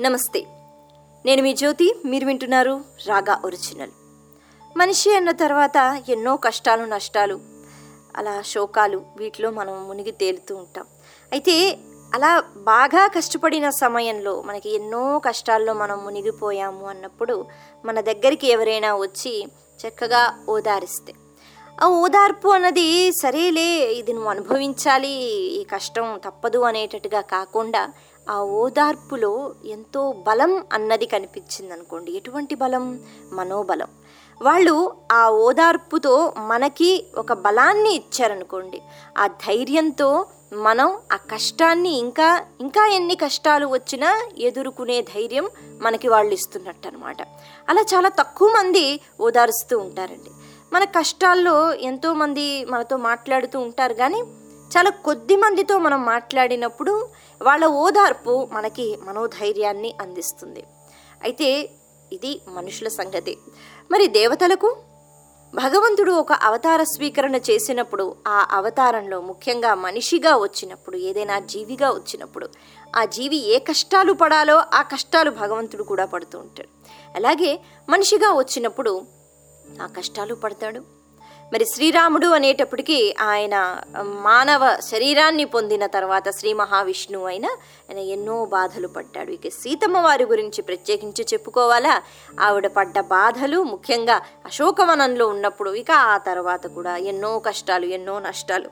నమస్తే. నేను మీ జ్యోతి మీరు వింటున్నారు రాగా ఒరిజినల్. మనిషి అన్న తర్వాత ఎన్నో కష్టాలు నష్టాలు అలా శోకాలు వీటిలో మనం మునిగి తేలుతూ ఉంటాం. అయితే అలా బాగా కష్టపడిన సమయంలో మనకి ఎన్నో కష్టాల్లో మనం మునిగిపోయాము అన్నప్పుడు మన దగ్గరికి ఎవరైనా వచ్చి చక్కగా ఓదారిస్తే ఆ ఓదార్పు అన్నది సరేలే ఇది నువ్వు అనుభవించాలి ఈ కష్టం తప్పదు అనేటట్టుగా కాకుండా ఆ ఓదార్పులో ఎంతో బలం అన్నది కనిపించింది అనుకోండి ఎటువంటి బలం? మనోబలం. వాళ్ళు ఆ ఓదార్పుతో మనకి ఒక బలాన్ని ఇచ్చారనుకోండి. ఆ ధైర్యంతో మనం ఆ కష్టాన్ని ఇంకా ఇంకా ఎన్ని కష్టాలు వచ్చినా ఎదుర్కొనే ధైర్యం మనకి వాళ్ళు ఇస్తున్నట్టు అనమాట అలా చాలా తక్కువ మంది ఓదారుస్తూ ఉంటారండి. మన కష్టాల్లో ఎంతోమంది మనతో మాట్లాడుతూ ఉంటారు కానీ చాలా కొద్ది మందితో మనం మాట్లాడినప్పుడు వాళ్ళ ఓదార్పు మనకి మనోధైర్యాన్ని అందిస్తుంది. అయితే ఇది మనుషుల సంగతి. మరి దేవతలకు? భగవంతుడు ఒక అవతార స్వీకరణ చేసినప్పుడు ఆ అవతారంలో ముఖ్యంగా మనిషిగా వచ్చినప్పుడు ఏదైనా జీవిగా వచ్చినప్పుడు ఆ జీవి ఏ కష్టాలు పడాలో ఆ కష్టాలు భగవంతుడు కూడా పడుతూ ఉంటాడు. అలాగే మనిషిగా వచ్చినప్పుడు ఆ కష్టాలు పడతాడు మరి శ్రీరాముడు అనేటప్పటికీ ఆయన మానవ శరీరాన్ని పొందిన తర్వాత శ్రీ మహావిష్ణువు అయిన ఆయన ఎన్నో బాధలు పడ్డాడు. ఇక సీతమ్మ వారి గురించి ప్రత్యేకించి చెప్పుకోవాలా? ఆవిడ పడ్డ బాధలు ముఖ్యంగా అశోకవనంలో ఉన్నప్పుడు ఇక ఆ తర్వాత కూడా ఎన్నో కష్టాలు ఎన్నో నష్టాలు.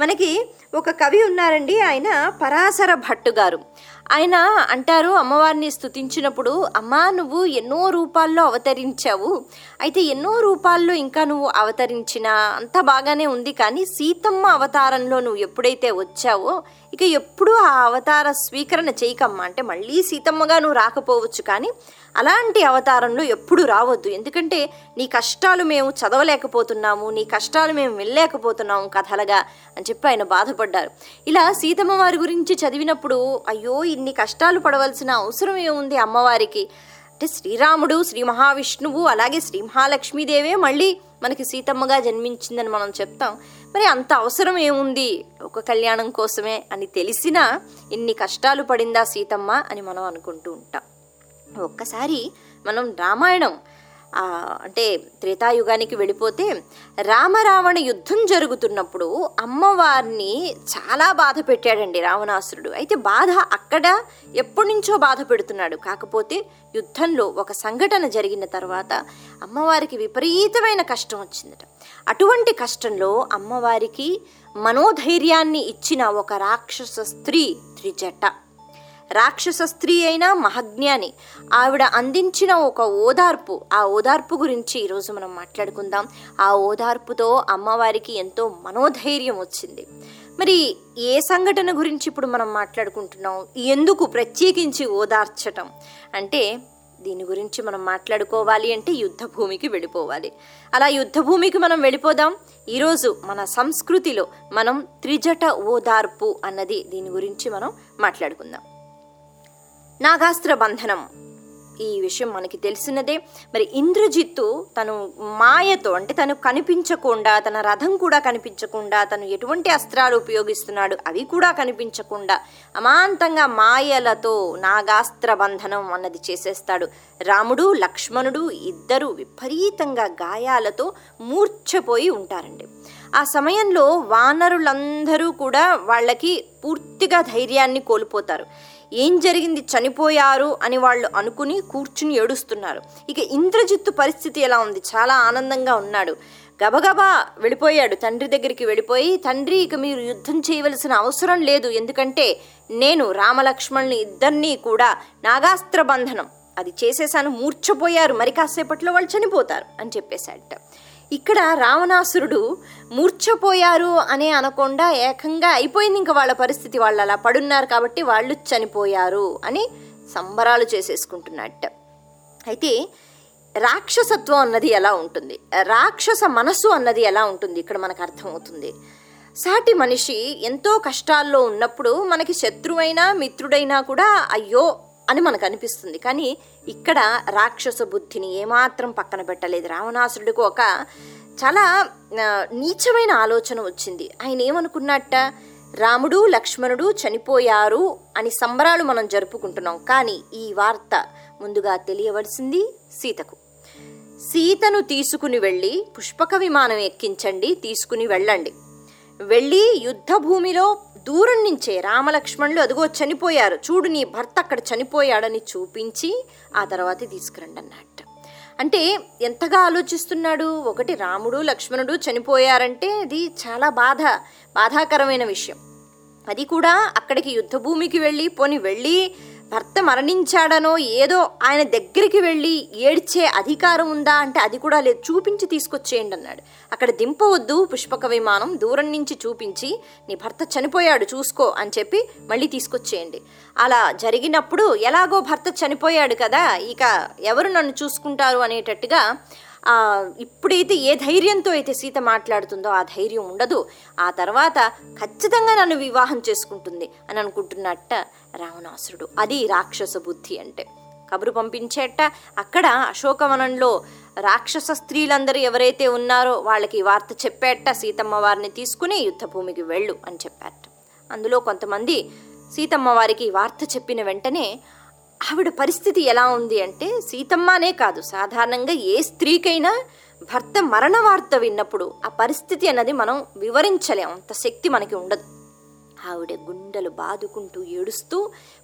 మనకి ఒక కవి ఉన్నారండి ఆయన పరాశర భట్టు గారు. ఆయన అంటారు అమ్మవారిని స్థుతించినప్పుడు అమ్మా నువ్వు ఎన్నో రూపాల్లో అవతరించావు. అయితే ఎన్నో రూపాల్లో ఇంకా నువ్వు అవతరించినా అంత బాగానే ఉంది. కానీ సీతమ్మ అవతారంలో నువ్వు ఎప్పుడైతే వచ్చావో ఇక ఎప్పుడూ ఆ అవతార స్వీకరణ చేయకమ్మా. అంటే మళ్ళీ సీతమ్మగా నువ్వు రాకపోవచ్చు కానీ అలాంటి అవతారంలో ఎప్పుడు రావద్దు. ఎందుకంటే నీ కష్టాలు మేము చదవలేకపోతున్నాము నీ కష్టాలు మేము వెళ్ళలేకపోతున్నాము కథలుగా అని చెప్పి ఆయన బాధపడ్డారు. ఇలా సీతమ్మ వారి గురించి చదివినప్పుడు అయ్యో ఇన్ని కష్టాలు పడవలసిన అవసరం ఏముంది అమ్మవారికి? అంటే శ్రీరాముడు శ్రీ మహావిష్ణువు అలాగే శ్రీ మహాలక్ష్మీదేవే మళ్ళీ మనకి సీతమ్మగా జన్మించిందని మనం చెప్తాం. మరి అంత అవసరం ఏముంది ఒక కళ్యాణం కోసమే అని తెలిసినా ఇన్ని కష్టాలు పడిందా సీతమ్మ అని మనం అనుకుంటూ ఉంటాం. ఒక్కసారి మనం రామాయణం అంటే త్రేతాయుగానికి వెళ్ళిపోతే రామరావణ యుద్ధం జరుగుతున్నప్పుడు అమ్మవారిని చాలా బాధ పెట్టాడండి రావణాసురుడు. అయితే బాధ అక్కడ ఎప్పటి నుంచో బాధ పెడుతున్నాడు. కాకపోతే యుద్ధంలో ఒక సంఘటన జరిగిన తర్వాత అమ్మవారికి విపరీతమైన కష్టం వచ్చిందట. అటువంటి కష్టంలో అమ్మవారికి మనోధైర్యాన్ని ఇచ్చిన ఒక రాక్షస స్త్రీ త్రిజట. రాక్షస స్త్రీ అయిన మహజ్ఞాని. ఆవిడ అందించిన ఒక ఓదార్పు. ఆ ఓదార్పు గురించి ఈరోజు మనం మాట్లాడుకుందాం. ఆ ఓదార్పుతో అమ్మవారికి ఎంతో మనోధైర్యం వచ్చింది. మరి ఏ సంఘటన గురించి ఇప్పుడు మనం మాట్లాడుకుంటున్నాం? ఎందుకు ప్రత్యేకించి ఓదార్చటం? అంటే దీని గురించి మనం మాట్లాడుకోవాలి అంటే యుద్ధభూమికి వెళ్ళిపోవాలి. అలా యుద్ధభూమికి మనం వెళ్ళిపోదాం. ఈరోజు మన సంస్కృతిలో మనం త్రిజట ఓదార్పు అన్నది దీని గురించి మనం మాట్లాడుకుందాం. నాగాస్త్ర బంధనం ఈ విషయం మనకి తెలిసినదే. మరి ఇంద్రజిత్తు తను మాయతో అంటే తను కనిపించకుండా తన రథం కూడా కనిపించకుండా తను ఎటువంటి అస్త్రాలు ఉపయోగిస్తున్నాడు అవి కూడా కనిపించకుండా అమాంతంగా మాయలతో నాగాస్త్ర బంధనం అన్నది చేసేస్తాడు. రాముడు లక్ష్మణుడు ఇద్దరు విపరీతంగా గాయాలతో మూర్ఛపోయి ఉంటారండి. ఆ సమయంలో వానరులందరూ కూడా వాళ్ళకి పూర్తిగా ధైర్యాన్ని కోల్పోతారు. ఏం జరిగింది చనిపోయారు అని వాళ్ళు అనుకుని కూర్చుని ఏడుస్తున్నారు. ఇక ఇంద్రజిత్తు పరిస్థితి ఎలా ఉంది? చాలా ఆనందంగా ఉన్నాడు. గబగబా వెళ్ళిపోయాడు తండ్రి దగ్గరికి వెళ్ళిపోయి తండ్రి ఇక మీరు యుద్ధం చేయవలసిన అవసరం లేదు. ఎందుకంటే నేను రామలక్ష్మణ్ని ఇద్దరినీ కూడా నాగాస్త్ర బంధనం అది చేసేసాను మూర్చపోయారు మరి కాసేపట్లో వాళ్ళు చనిపోతారు అని చెప్పేశాడట. ఇక్కడ రావణాసురుడు మూర్ఛపోయారు అనే అనకుండా ఏకంగా అయిపోయింది ఇంకా వాళ్ళ పరిస్థితి. వాళ్ళు అలా పడున్నారు కాబట్టి వాళ్ళు చనిపోయారు అని సంబరాలు చేసేసుకుంటున్నట్ట. అయితే రాక్షసత్వం అన్నది ఎలా ఉంటుంది? రాక్షస మనసు అన్నది ఎలా ఉంటుంది? ఇక్కడ మనకు అర్థమవుతుంది. సాటి మనిషి ఎంతో కష్టాల్లో ఉన్నప్పుడు మనకి శత్రువైనా మిత్రుడైనా కూడా అయ్యో అని మనకు అనిపిస్తుంది కానీ ఇక్కడ రాక్షస బుద్ధిని ఏమాత్రం పక్కన పెట్టలేదు. రావణాసురుడికి ఒక చాలా నీచమైన ఆలోచన వచ్చింది. ఆయన ఏమనుకున్నట్ట? రాముడు లక్ష్మణుడు చనిపోయారు అని సంబరాలు మనం జరుపుకుంటున్నాం. కానీ ఈ వార్త ముందుగా తెలియవలసింది సీతకు. సీతను తీసుకుని వెళ్ళి పుష్పక విమానం ఎక్కించండి తీసుకుని వెళ్ళండి. వెళ్ళి యుద్ధ భూమిలో దూరం నుంచే రామలక్ష్మణులు అదిగో చనిపోయారు. చూడు నీ భర్త అక్కడ చనిపోయాడని చూపించి ఆ తర్వాత తీసుకురండి అన్నట్టు. అంటే ఎంతగా ఆలోచిస్తున్నాడు? ఒకటి రాముడు లక్ష్మణుడు చనిపోయారంటే అది చాలా బాధ బాధాకరమైన విషయం. అది కూడా అక్కడికి యుద్ధభూమికి వెళ్ళి పోని వెళ్ళి భర్త మరణించాడనో ఏదో ఆయన దగ్గరికి వెళ్ళి ఏడ్చే అధికారం ఉందా అంటే అది కూడా లేదు. చూపించి తీసుకొచ్చేయండి అన్నాడు. అక్కడ దింపవద్దు పుష్పక విమానం దూరం నుంచి చూపించి నీ భర్త చనిపోయాడు చూసుకో అని చెప్పి మళ్ళీ తీసుకొచ్చేయండి. అలా జరిగినప్పుడు ఎలాగో భర్త చనిపోయాడు కదా ఇక ఎవరు నన్ను చూసుకుంటారు అనేటట్టుగా ఇప్పుడైతే ఏ ధైర్యంతో అయితే సీత మాట్లాడుతుందో ఆ ధైర్యం ఉండదు. ఆ తర్వాత ఖచ్చితంగా నన్ను వివాహం చేసుకుంటుంది అని అనుకుంటున్నట్ట. రావణాసురుడు. అది రాక్షస బుద్ధి అంటే. కబురు పంపించేట అక్కడ అశోకవనంలో రాక్షస స్త్రీలందరూ ఎవరైతే ఉన్నారో వాళ్ళకి వార్త చెప్పేట సీతమ్మ వారిని తీసుకుని యుద్ధభూమికి వెళ్ళు అని చెప్పారట అందులో కొంతమంది సీతమ్మ వారికి వార్త చెప్పిన వెంటనే ఆవిడ పరిస్థితి ఎలా ఉంది అంటే సీతమ్మనే కాదు సాధారణంగా ఏ స్త్రీకైనా భర్త మరణ వార్త విన్నప్పుడు ఆ పరిస్థితి అన్నది మనం వివరించలేం అంత శక్తి మనకి ఉండదు. ఆవిడ గుండెలు బాదుకుంటూ ఏడుస్తూ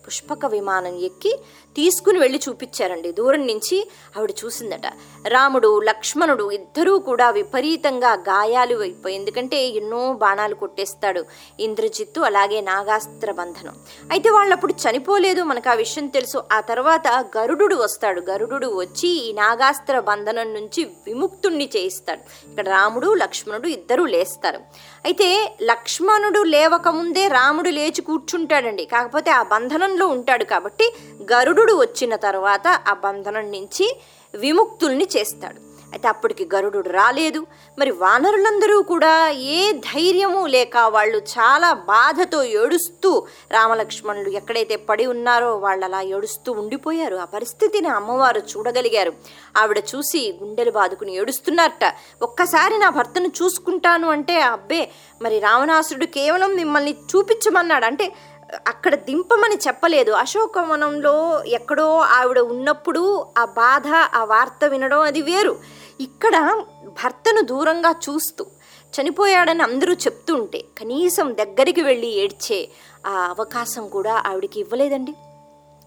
పుష్పక విమానం ఎక్కి తీసుకుని వెళ్ళి చూపించారండి. దూరం నుంచి ఆవిడ చూసిందట. రాముడు లక్ష్మణుడు ఇద్దరూ కూడా విపరీతంగా గాయాలు అయిపోయి ఎందుకంటే ఎన్నో బాణాలు కొట్టేస్తాడు ఇంద్రజిత్తు అలాగే నాగాస్త్ర బంధనం. అయితే వాళ్ళు అప్పుడు చనిపోలేదు మనకు ఆ విషయం తెలుసు. ఆ తర్వాత గరుడు వస్తాడు. గరుడు వచ్చి ఈ నాగాస్త్ర బంధనం నుంచి విముక్తుణ్ణి చేయిస్తాడు. ఇక్కడ రాముడు లక్ష్మణుడు ఇద్దరూ లేస్తారు. అయితే లక్ష్మణుడు లేవకముందే రాముడు లేచి కూర్చుంటాడండి. కాకపోతే ఆ బంధనం బంధనంలో ఉంటాడు కాబట్టి గరుడు వచ్చిన తర్వాత ఆ బంధనం నుంచి విముక్తుల్ని చేస్తాడు. అయితే అప్పటికి గరుడు రాలేదు. మరి వానరులందరూ కూడా ఏ ధైర్యము లేక వాళ్ళు చాలా బాధతో ఏడుస్తూ రామలక్ష్మణులు ఎక్కడైతే పడి ఉన్నారో వాళ్ళు అలా ఏడుస్తూ ఉండిపోయారు. ఆ పరిస్థితిని అమ్మవారు చూడగలిగారు. ఆవిడ చూసి గుండెలు బాదుకుని ఏడుస్తున్నారట. ఒక్కసారి నా భర్తను చూసుకుంటాను అంటే అబ్బే మరి రావణాసురుడు కేవలం మిమ్మల్ని చూపించమన్నాడు. అంటే అక్కడ దింపమని చెప్పలేదు. అశోకవనంలో ఎక్కడో ఆవిడ ఉన్నప్పుడు ఆ బాధ ఆ వార్త వినడం అది వేరు. ఇక్కడ భర్తను దూరంగా చూస్తూ చనిపోయాడని అందరూ చెప్తుంటే కనీసం దగ్గరికి వెళ్ళి ఏడ్చే ఆ అవకాశం కూడా ఆవిడకి ఇవ్వలేదండి.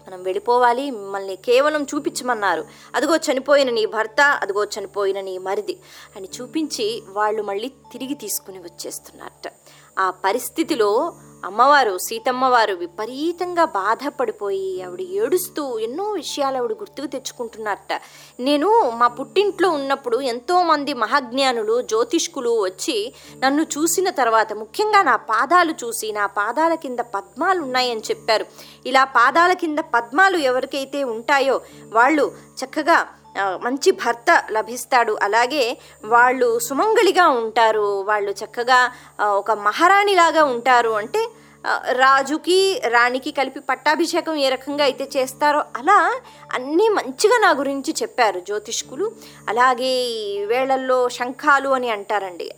మనం వెళ్ళిపోవాలి మిమ్మల్ని కేవలం చూపించమన్నారు. అదిగో చనిపోయిన నీ భర్త అదిగో చనిపోయిన నీ మరిది అని చూపించి వాళ్ళు మళ్ళీ తిరిగి తీసుకుని వచ్చేస్తున్నారట. ఆ పరిస్థితిలో అమ్మవారు సీతమ్మవారు విపరీతంగా బాధపడిపోయి ఆవిడ ఏడుస్తూ ఎన్నో విషయాలు ఆవిడ గుర్తుకు తెచ్చుకుంటున్నారట. నేను మా పుట్టింట్లో ఉన్నప్పుడు ఎంతోమంది మహాజ్ఞానులు జ్యోతిష్కులు వచ్చి నన్ను చూసిన తర్వాత ముఖ్యంగా నా పాదాలు చూసి నా పాదాల కింద పద్మాలు ఉన్నాయని చెప్పారు. ఇలా పాదాల కింద పద్మాలు ఎవరికైతే ఉంటాయో వాళ్ళు చక్కగా మంచి భర్త లభిస్తాడు. అలాగే వాళ్ళు సుమంగళిగా ఉంటారు. వాళ్ళు చక్కగా ఒక మహారాణిలాగా ఉంటారు అంటే రాజుకి రాణికి కలిపి పట్టాభిషేకం ఏ రకంగా అయితే చేస్తారో అలా అన్నీ మంచిగా నా గురించి చెప్పారు జ్యోతిష్కులు. అలాగే ఈ వేళల్లో శంఖాలు అని అంటారండి.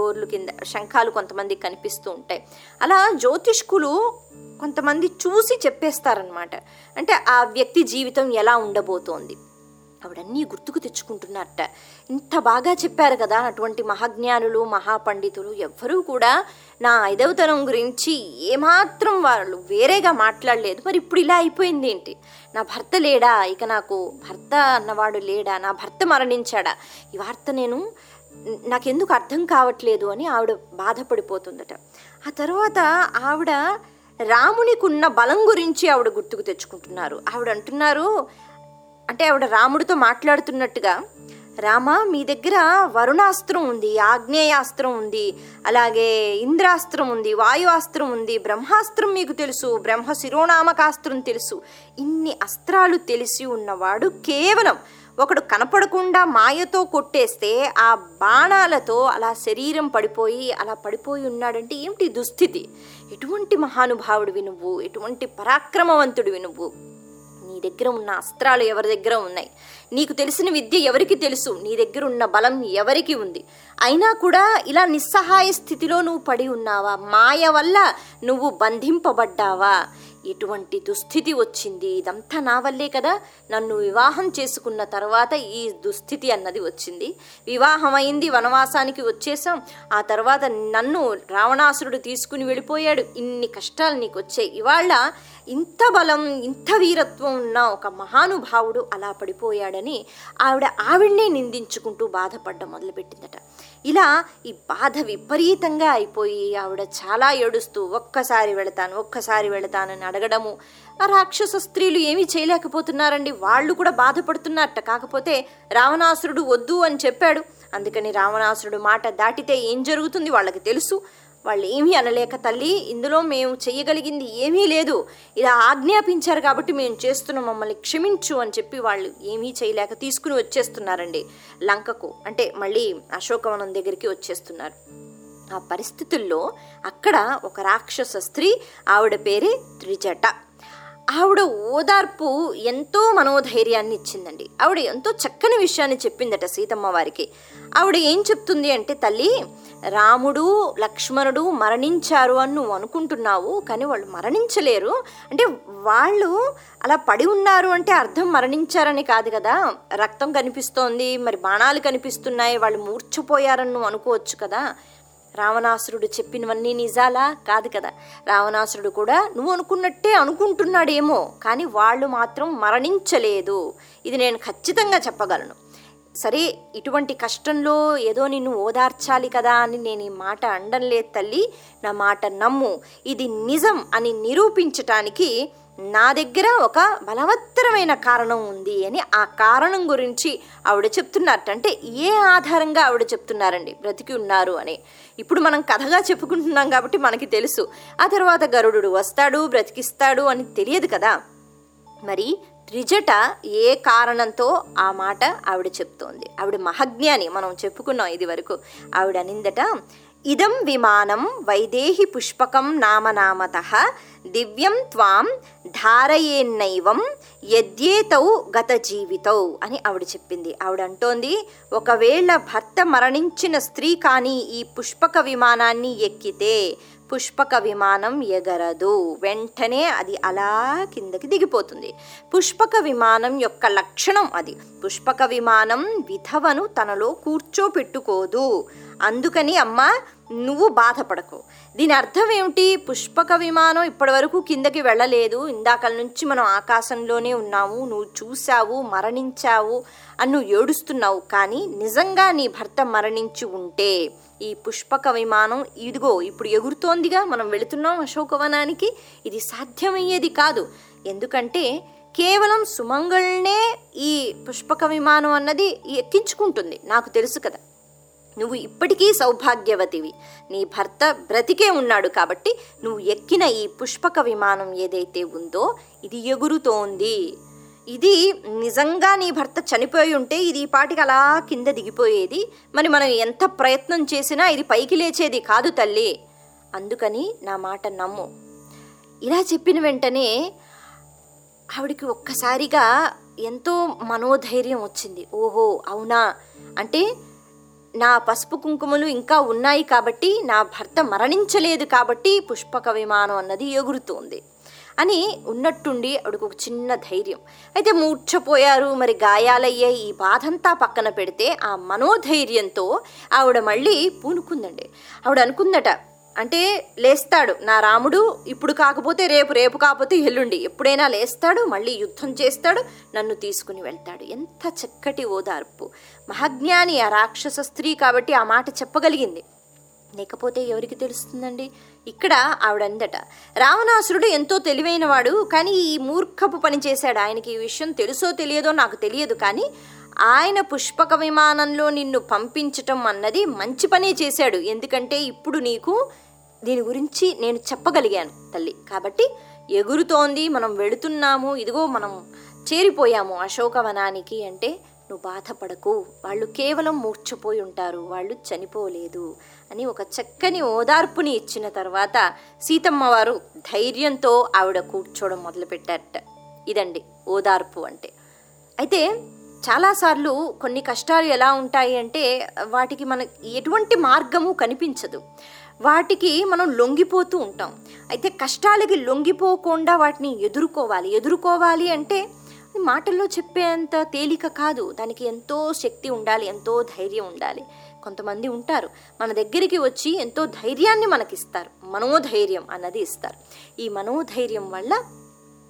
గోర్లు కింద శంఖాలు కొంతమందికి కనిపిస్తూ ఉంటాయి. అలా జ్యోతిష్కులు కొంతమంది చూసి చెప్పేస్తారనమాట అంటే ఆ వ్యక్తి జీవితం ఎలా ఉండబోతోంది? ఆవిడన్నీ గుర్తుకు తెచ్చుకుంటున్నారట ఇంత బాగా చెప్పారు కదా అటువంటి మహాజ్ఞానులు మహాపండితులు ఎవ్వరూ కూడా నా ఐదవతనం గురించి ఏమాత్రం వాళ్ళు వేరేగా మాట్లాడలేదు. మరి ఇప్పుడు ఇలా అయిపోయింది ఏంటి? నా భర్త లేడా? ఇక నాకు భర్త అన్నవాడు లేడా? నా భర్త మరణించాడా? ఈ వార్త నేను నాకెందుకు అర్థం కావట్లేదు అని ఆవిడ బాధపడిపోతుందట. ఆ తర్వాత ఆవిడ రామునికి ఉన్న బలం గురించి ఆవిడ గుర్తుకు తెచ్చుకుంటున్నారు. ఆవిడ అంటున్నారు అంటే ఆవిడ రాముడితో మాట్లాడుతున్నట్టుగా రామ మీ దగ్గర వరుణాస్త్రం ఉంది ఆగ్నేయాస్త్రం ఉంది అలాగే ఇంద్రాస్త్రం ఉంది వాయువాస్త్రం ఉంది బ్రహ్మాస్త్రం మీకు తెలుసు బ్రహ్మ శిరోనామకాస్త్రం తెలుసు. ఇన్ని అస్త్రాలు తెలిసి ఉన్నవాడు కేవలం ఒకడు కనపడకుండా మాయతో కొట్టేస్తే ఆ బాణాలతో అలా శరీరం పడిపోయి అలా పడిపోయి ఉన్నాడంటే ఏమిటి దుస్థితి? ఎటువంటి మహానుభావుడివి నువ్వు? ఎటువంటి పరాక్రమవంతుడివి నువ్వు? నీ దగ్గర ఉన్న అస్త్రాలు ఎవరి దగ్గర ఉన్నాయి? నీకు తెలిసిన విద్య ఎవరికి తెలుసు? నీ దగ్గర ఉన్న బలం ఎవరికి ఉంది? అయినా కూడా ఇలా నిస్సహాయ స్థితిలో నువ్వు పడి ఉన్నావా? మాయ వల్ల నువ్వు బంధింపబడ్డావా? ఎటువంటి దుస్థితి వచ్చింది. ఇదంతా నా వల్లే కదా నన్ను వివాహం చేసుకున్న తర్వాత ఈ దుస్థితి అన్నది వచ్చింది. వివాహం అయింది వనవాసానికి వచ్చేసాం ఆ తర్వాత నన్ను రావణాసురుడు తీసుకుని వెళ్ళిపోయాడు. ఇన్ని కష్టాలు నీకు వచ్చాయి ఇవాళ ఇంత బలం ఇంత వీరత్వం ఉన్న ఒక మహానుభావుడు అలా పడిపోయాడని ఆవిడ ఆవిడ్నే నిందించుకుంటూ బాధపడ్డం మొదలుపెట్టిందట. ఇలా ఈ బాధ విపరీతంగా అయిపోయి ఆవిడ చాలా ఏడుస్తూ ఒక్కసారి వెళతాను ఒక్కసారి వెళతానని అడగడము. ఆ రాక్షస స్త్రీలు ఏమీ చేయలేకపోతున్నారండి. వాళ్ళు కూడా బాధపడుతున్నారట కాకపోతే రావణాసురుడు వద్దు అని చెప్పాడు. అందుకని రావణాసురుడు మాట దాటితే ఏం జరుగుతుంది? వాళ్ళకి తెలుసు. వాళ్ళు ఏమీ అనలేక తల్లి ఇందులో మేము చేయగలిగింది ఏమీ లేదు. ఇలా ఆజ్ఞాపించారు కాబట్టి మేము చేస్తున్నాం మమ్మల్ని క్షమించు అని చెప్పి వాళ్ళు ఏమీ చేయలేక తీసుకుని వచ్చేస్తున్నారండి లంకకు. అంటే మళ్ళీ అశోకవనం దగ్గరికి వచ్చేస్తున్నారు. ఆ పరిస్థితుల్లో అక్కడ ఒక రాక్షస స్త్రీ ఆవిడ పేరే త్రిజట. ఆవిడ ఓదార్పు ఎంతో మనోధైర్యాన్ని ఇచ్చిందండి. ఆవిడ ఎంతో చక్కని విషయాన్ని చెప్పిందట సీతమ్మ వారికి. ఆవిడ ఏం చెప్తుంది అంటే తల్లి రాముడు లక్ష్మణుడు మరణించారు అని నువ్వు అనుకుంటున్నావు కానీ వాళ్ళు మరణించలేరు. అంటే వాళ్ళు అలా పడి ఉన్నారు అంటే అర్థం మరణించారని కాదు కదా. రక్తం కనిపిస్తోంది మరి బాణాలు కనిపిస్తున్నాయి వాళ్ళు మూర్చిపోయారని నువ్వు అనుకోవచ్చు కదా. రావణాసురుడు చెప్పినవన్నీ నిజాలా? కాదు కదా. రావణాసురుడు కూడా నువ్వు అనుకున్నట్టే అనుకుంటున్నాడేమో కానీ వాళ్ళు మాత్రం మరణించలేదు. ఇది నేను ఖచ్చితంగా చెప్పగలను. సరే ఇటువంటి కష్టంలో ఏదో నిన్ను ఓదార్చాలి కదా అని నేను ఈ మాట అండం లేదు తల్లి. నా మాట నమ్ము. ఇది నిజం అని నిరూపించటానికి నా దగ్గర ఒక బలవత్తరమైన కారణం ఉంది అని ఆ కారణం గురించి ఆవిడ చెప్తున్నట్టు. అంటే ఏ ఆధారంగా ఆవిడ చెప్తున్నారండి? బ్రతికి ఉన్నారు అని. ఇప్పుడు మనం కథగా చెప్పుకుంటున్నాం కాబట్టి మనకి తెలుసు. ఆ తర్వాత గరుడు వస్తాడు బ్రతికిస్తాడు అని తెలియదు కదా. మరి త్రిజట ఏ కారణంతో ఆ మాట ఆవిడ చెప్తోంది? ఆవిడ మహజ్ఞాని మనం చెప్పుకున్నాం ఇది వరకు ఆవిడ నిందట ఇదం విమానం వైదేహి పుష్పకం నామనామత దివ్యం త్వాం ధారయేన్నైవం యద్యేతౌ గత జీవితౌ అని ఆవిడ చెప్పింది. ఆవిడ అంటోంది ఒకవేళ భర్త మరణించిన స్త్రీ కానీ ఈ పుష్పక విమానాన్ని ఎక్కితే పుష్పక విమానం ఎగరదు. వెంటనే అది అలా కిందకి దిగిపోతుంది. పుష్పక విమానం యొక్క లక్షణం అది. పుష్పక విమానం విధవను తనలో కూర్చోపెట్టుకోదు. అందుకని అమ్మ నువ్వు బాధపడకు. దీని అర్థం ఏమిటి? పుష్పక విమానం ఇప్పటివరకు కిందకి వెళ్ళలేదు. ఇందాకల నుంచి మనం ఆకాశంలోనే ఉన్నాము. నువ్వు చూసావు మరణించావు అని నువ్వు ఏడుస్తున్నావు. కానీ నిజంగా నీ భర్త మరణించి ఉంటే ఈ పుష్పక విమానం ఇదిగో ఇప్పుడు ఎగురుతోందిగా. మనం వెళుతున్నాం అశోకవనానికి. ఇది సాధ్యమయ్యేది కాదు. ఎందుకంటే కేవలం సుమంగళనే ఈ పుష్పక విమానం అన్నది ఎక్కించుకుంటుంది. నాకు తెలుసు కదా. నువ్వు ఇప్పటికీ సౌభాగ్యవతివి. నీ భర్త బ్రతికే ఉన్నాడు కాబట్టి నువ్వు ఎక్కిన ఈ పుష్పక విమానం ఏదైతే ఉందో ఇది ఎగురుతోంది. ఇది నిజంగా నీ భర్త చనిపోయి ఉంటే ఇది ఈ పాటికి అలా కింద దిగిపోయేది. మరి మనం ఎంత ప్రయత్నం చేసినా ఇది పైకి లేచేది కాదు తల్లి. అందుకని నా మాట నమ్ము. ఇలా చెప్పిన వెంటనే ఆవిడికి ఒక్కసారిగా ఎంతో మనోధైర్యం వచ్చింది. ఓహో అవునా? అంటే నా పసుపు కుంకుమలు ఇంకా ఉన్నాయి కాబట్టి నా భర్త మరణించలేదు కాబట్టి పుష్పక విమానం అన్నది ఎగురుతోంది. అని ఉన్నట్టుండి ఆవిడకు ఒక చిన్న ధైర్యం. అయితే మూర్ఛపోయారు మరి గాయాలయ్యాయి ఈ బాధంతా పక్కన పెడితే ఆ మనోధైర్యంతో ఆవిడ మళ్ళీ పూనుకుందండి. ఆవిడ అనుకుందట అంటే లేస్తాడు. నా రాముడు ఇప్పుడు కాకపోతే రేపు రేపు కాకపోతే ఎల్లుండి. ఎప్పుడైనా లేస్తాడు మళ్ళీ యుద్ధం చేస్తాడు నన్ను తీసుకుని వెళ్తాడు. ఎంత చక్కటి ఓదార్పు. మహాజ్ఞాని ఆ రాక్షస స్త్రీ కాబట్టి ఆ మాట చెప్పగలిగింది. లేకపోతే ఎవరికి తెలుస్తుందండి? ఇక్కడ ఆవిడందట. రావణాసురుడు ఎంతో తెలివైనవాడు కానీ ఈ మూర్ఖపు పని చేశాడు. ఆయనకి ఈ విషయం తెలుసో తెలియదో నాకు తెలియదు కానీ ఆయన పుష్పక విమానంలో నిన్ను పంపించటం అన్నది మంచి పనే చేశాడు. ఎందుకంటే ఇప్పుడు నీకు దీని గురించి నేను చెప్పగలిగాను తల్లి. కాబట్టి ఎగురుతోంది మనం వెళుతున్నాము ఇదిగో మనం చేరిపోయాము అశోకవనానికి అంటే నువ్వు బాధపడకు వాళ్ళు కేవలం మూర్చిపోయి ఉంటారు వాళ్ళు చనిపోలేదు అని ఒక చక్కని ఓదార్పుని ఇచ్చిన తర్వాత సీతమ్మ వారు ధైర్యంతో ఆవిడ కూర్చోవడం మొదలుపెట్టారట. ఇదండి ఓదార్పు అంటే. అయితే చాలాసార్లు కొన్ని కష్టాలు ఎలా ఉంటాయి అంటే వాటికి మనకి ఎటువంటి మార్గము కనిపించదు. వాటికి మనం లొంగిపోతూ ఉంటాం. అయితే కష్టాలకి లొంగిపోకుండా వాటిని ఎదుర్కోవాలి. ఎదుర్కోవాలి అంటే మాటల్లో చెప్పేంత తేలిక కాదు. దానికి ఎంతో శక్తి ఉండాలి ఎంతో ధైర్యం ఉండాలి. కొంతమంది ఉంటారు మన దగ్గరికి వచ్చి ఎంతో ధైర్యాన్ని మనకిస్తారు. మనోధైర్యం అన్నది ఇస్తారు. ఈ మనోధైర్యం వల్ల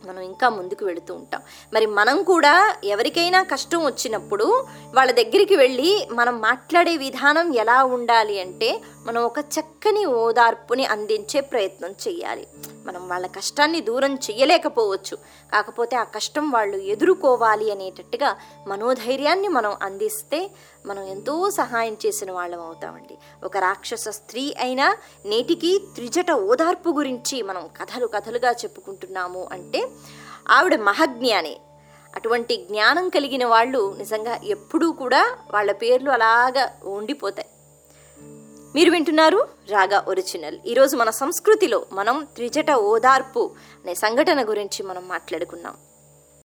మనం ఇంకా ముందుకు వెళుతూ ఉంటాం. మరి మనం కూడా ఎవరికైనా కష్టం వచ్చినప్పుడు వాళ్ళ దగ్గరికి వెళ్ళి మనం మాట్లాడే విధానం ఎలా ఉండాలి అంటే మనం ఒక చక్కని ఓదార్పుని అందించే ప్రయత్నం చేయాలి మనం వాళ్ళ కష్టాన్ని దూరం చేయలేకపోవచ్చు కాకపోతే ఆ కష్టం వాళ్ళు ఎదుర్కోవాలి అనేటట్టుగా మనోధైర్యాన్ని మనం అందిస్తే మనం ఎంతో సహాయం చేసిన వాళ్ళం అవుతామండి. ఒక రాక్షస స్త్రీ అయినా నేటికి త్రిజట ఓదార్పు గురించి మనం కథలు కథలుగా చెప్పుకుంటున్నాము అంటే ఆవిడ మహజ్ఞాని అటువంటి జ్ఞానం కలిగిన వాళ్ళు నిజంగా ఎప్పుడూ కూడా వాళ్ళ పేర్లు అలాగా ఉండిపోతాయి. మీరు వింటున్నారు రాగా ఒరిజినల్. ఈరోజు మన సంస్కృతిలో మనం త్రిజట ఓదార్పు అనే సంఘటన గురించి మనం మాట్లాడుకున్నాం.